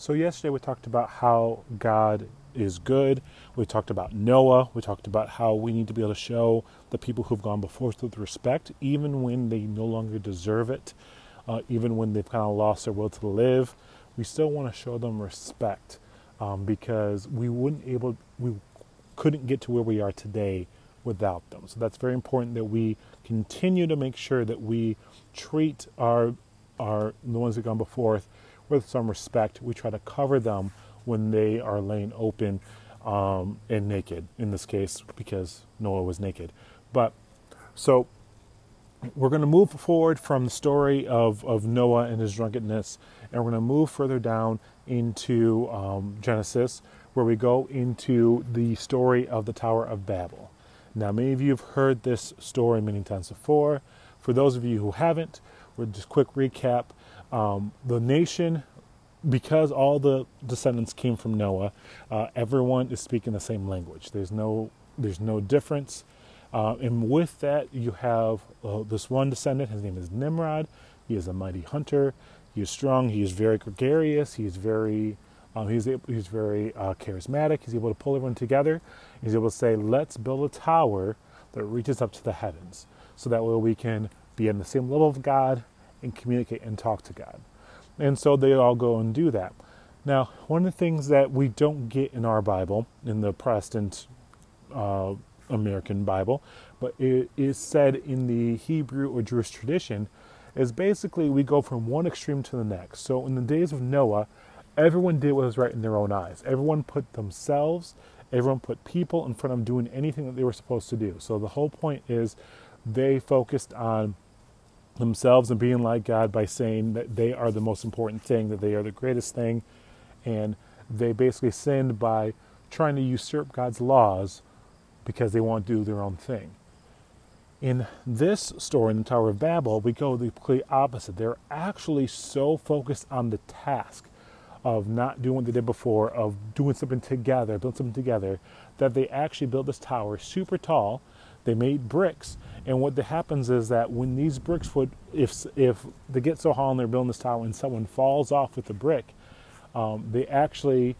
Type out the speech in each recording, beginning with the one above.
So, yesterday we talked about how God is good. We talked about Noah. We talked about how we need to be able to show the people who've gone before us with respect, even when they no longer deserve it, uh, even when they've kind of lost their will to live. We still want to show them respect um, because we wouldn't able we couldn't get to where we are today without them. So that's very important that we continue to make sure that we treat our our the ones that gone before us with some respect. We try to cover them when they are laying open um, and naked, in this case, because Noah was naked. But so we're going to move forward from the story of, of Noah and his drunkenness, and we're going to move further down into um, Genesis, where we go into the story of the Tower of Babel. Now, many of you have heard this story many times before. For those of you who haven't, we'll just quick recap. Um, the nation, because all the descendants came from Noah, uh, everyone is speaking the same language. There's no there's no difference. Uh, and with that, you have uh, this one descendant. His name is Nimrod. He is a mighty hunter. He is strong. He is very gregarious. He is very um, he's he's very uh, charismatic. He's able to pull everyone together. He's able to say, "Let's build a tower that reaches up to the heavens, so that way we can be on the same level of God and communicate and talk to God. And so they all go and do that. Now, one of the things that we don't get in our Bible, in the Protestant uh, American Bible, but it is said in the Hebrew or Jewish tradition, is basically we go from one extreme to the next. So in the days of Noah, everyone did what was right in their own eyes. Everyone put themselves, everyone put people in front of doing anything that they were supposed to do. So the whole point is they focused on themselves and being like God by saying that they are the most important thing, that they are the greatest thing, and they basically sinned by trying to usurp God's laws because they want to do their own thing. In this story, in the Tower of Babel, we go the complete opposite. They're actually so focused on the task of not doing what they did before, of doing something together, building something together, that they actually built this tower super tall they made bricks, and what happens is that when these bricks would, if if they get so high and they're building this tower, and someone falls off with the brick, um, they actually,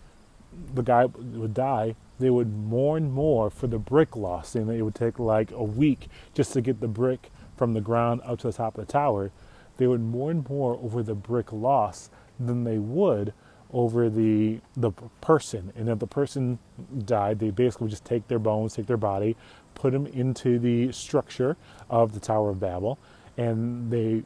the guy would die. They would mourn more for the brick loss, and it would take like a week just to get the brick from the ground up to the top of the tower. They would mourn more over the brick loss than they would over the the person. And if the person died, they basically would just take their bones, take their body, put them into the structure of the Tower of Babel, and they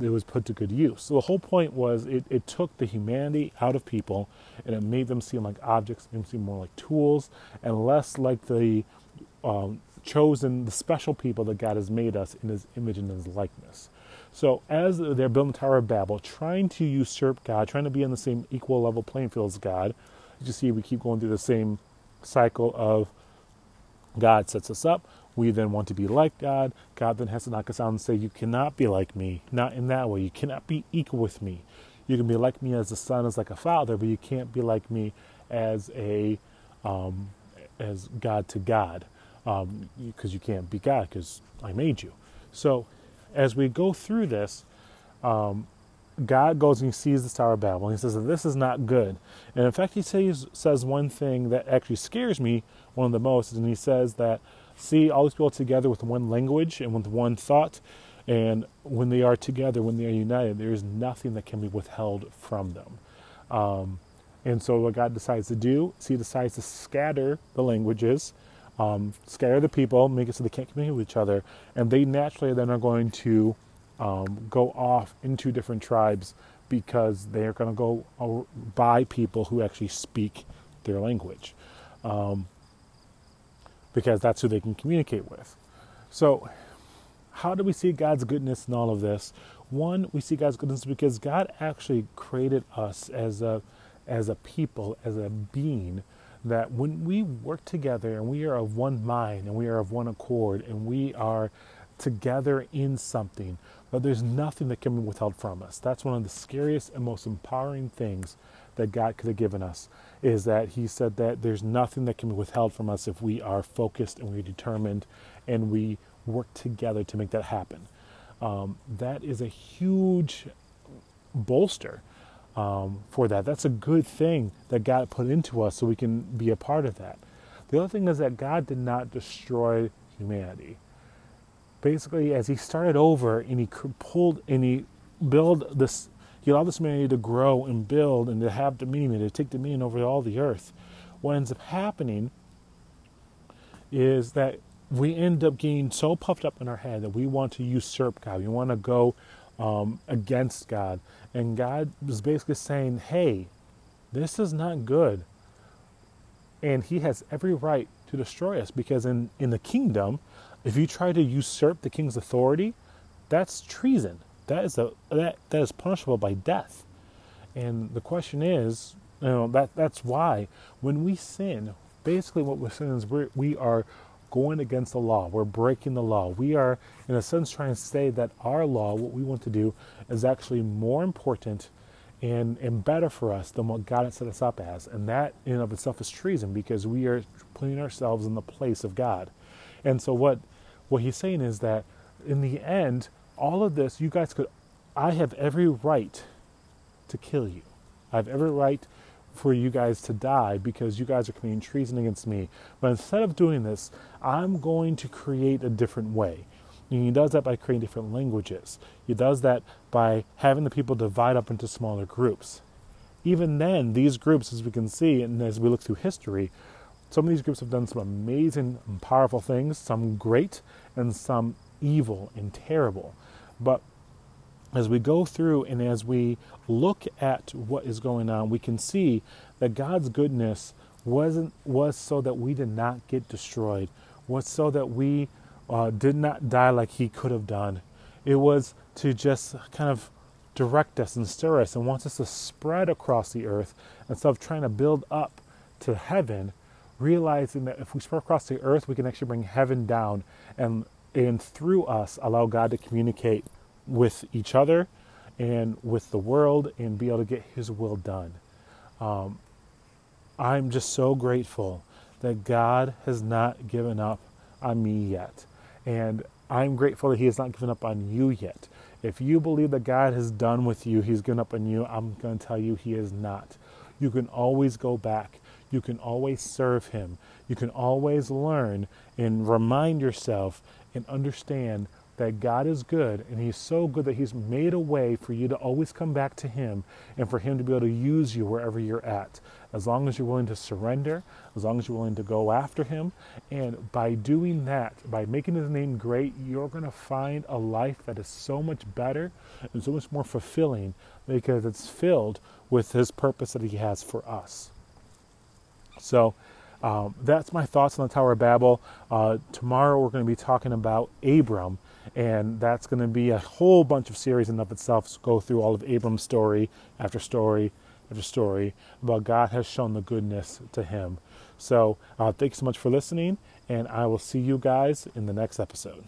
it was put to good use. So the whole point was it, it took the humanity out of people and it made them seem like objects, made them seem more like tools, and less like the um, chosen, the special people that God has made us in His image and His likeness. So as they're building the Tower of Babel, trying to usurp God, trying to be on the same equal level playing field as God, you see we keep going through the same cycle of God sets us up. We then want to be like God. God then has to knock us out and say, You cannot be like me. Not in that way. You cannot be equal with me. You can be like me as a son, as like a father, but you can't be like me as a um, as God to God, because um, you can't be God because I made you. So, as we go through this, um, God goes and he sees the Tower of Babel and he says this is not good. And in fact, he says, says one thing that actually scares me one of the most, and he says that see all these people together with one language and with one thought, and when they are together, when they are united, there is nothing that can be withheld from them. Um, and so, what God decides to do is He decides to scatter the languages, um, scatter the people, make it so they can't communicate with each other, and they naturally then are going to um, go off into different tribes because they are going to go by people who actually speak their language. Um, because that's who they can communicate with. So, how do we see God's goodness in all of this? One, we see God's goodness because God actually created us as a as a people, as a being that when we work together and we are of one mind and we are of one accord and we are together in something, that there's nothing that can be withheld from us. That's one of the scariest and most empowering things that God could have given us is that He said that there's nothing that can be withheld from us if we are focused and we're determined and we work together to make that happen. Um, that is a huge bolster um, for that. That's a good thing that God put into us so we can be a part of that. The other thing is that God did not destroy humanity. Basically, as He started over and He pulled and He built this, He allowed this humanity to grow and build and to have dominion and to take dominion over all the earth. What ends up happening is that we end up getting so puffed up in our head that we want to usurp God. We want to go um, against God. And God is basically saying, hey, this is not good. And He has every right to destroy us because in, in the kingdom, if you try to usurp the king's authority, that's treason. That is a that that is punishable by death. And the question is, you know, that that's why when we sin, basically what we're saying is we're, we are going against the law. We're breaking the law. We are, in a sense, trying to say that our law, what we want to do, is actually more important and, and better for us than what God has set us up as. And that, in and of itself, is treason because we are putting ourselves in the place of God. And so, what, what he's saying is that in the end, all of this, you guys could, I have every right to kill you. I have every right for you guys to die because you guys are committing treason against me. But instead of doing this, I'm going to create a different way. And he does that by creating different languages. He does that by having the people divide up into smaller groups. Even then, these groups, as we can see, and as we look through history, some of these groups have done some amazing and powerful things, some great and some evil and terrible. But as we go through and as we look at what is going on, we can see that God's goodness wasn't was so that we did not get destroyed, was so that we uh, did not die like He could have done. It was to just kind of direct us and stir us and wants us to spread across the earth instead of trying to build up to heaven, realizing that if we spread across the earth, we can actually bring heaven down and and through us allow God to communicate with each other and with the world and be able to get His will done. Um, I'm just so grateful that God has not given up on me yet. And I'm grateful that He has not given up on you yet. If you believe that God has done with you, He's given up on you, I'm going to tell you He is not. You can always go back. You can always serve Him. You can always learn and remind yourself and understand that God is good and He's so good that He's made a way for you to always come back to Him and for Him to be able to use you wherever you're at. As long as you're willing to surrender, as long as you're willing to go after Him. And by doing that, by making His name great, you're going to find a life that is so much better and so much more fulfilling because it's filled with His purpose that He has for us. So, um, that's my thoughts on the Tower of Babel. Uh, tomorrow we're going to be talking about Abram and that's going to be a whole bunch of series in of itself. So go through all of Abram's story after story after story about God has shown the goodness to him. So uh, thanks so much for listening, and I will see you guys in the next episode.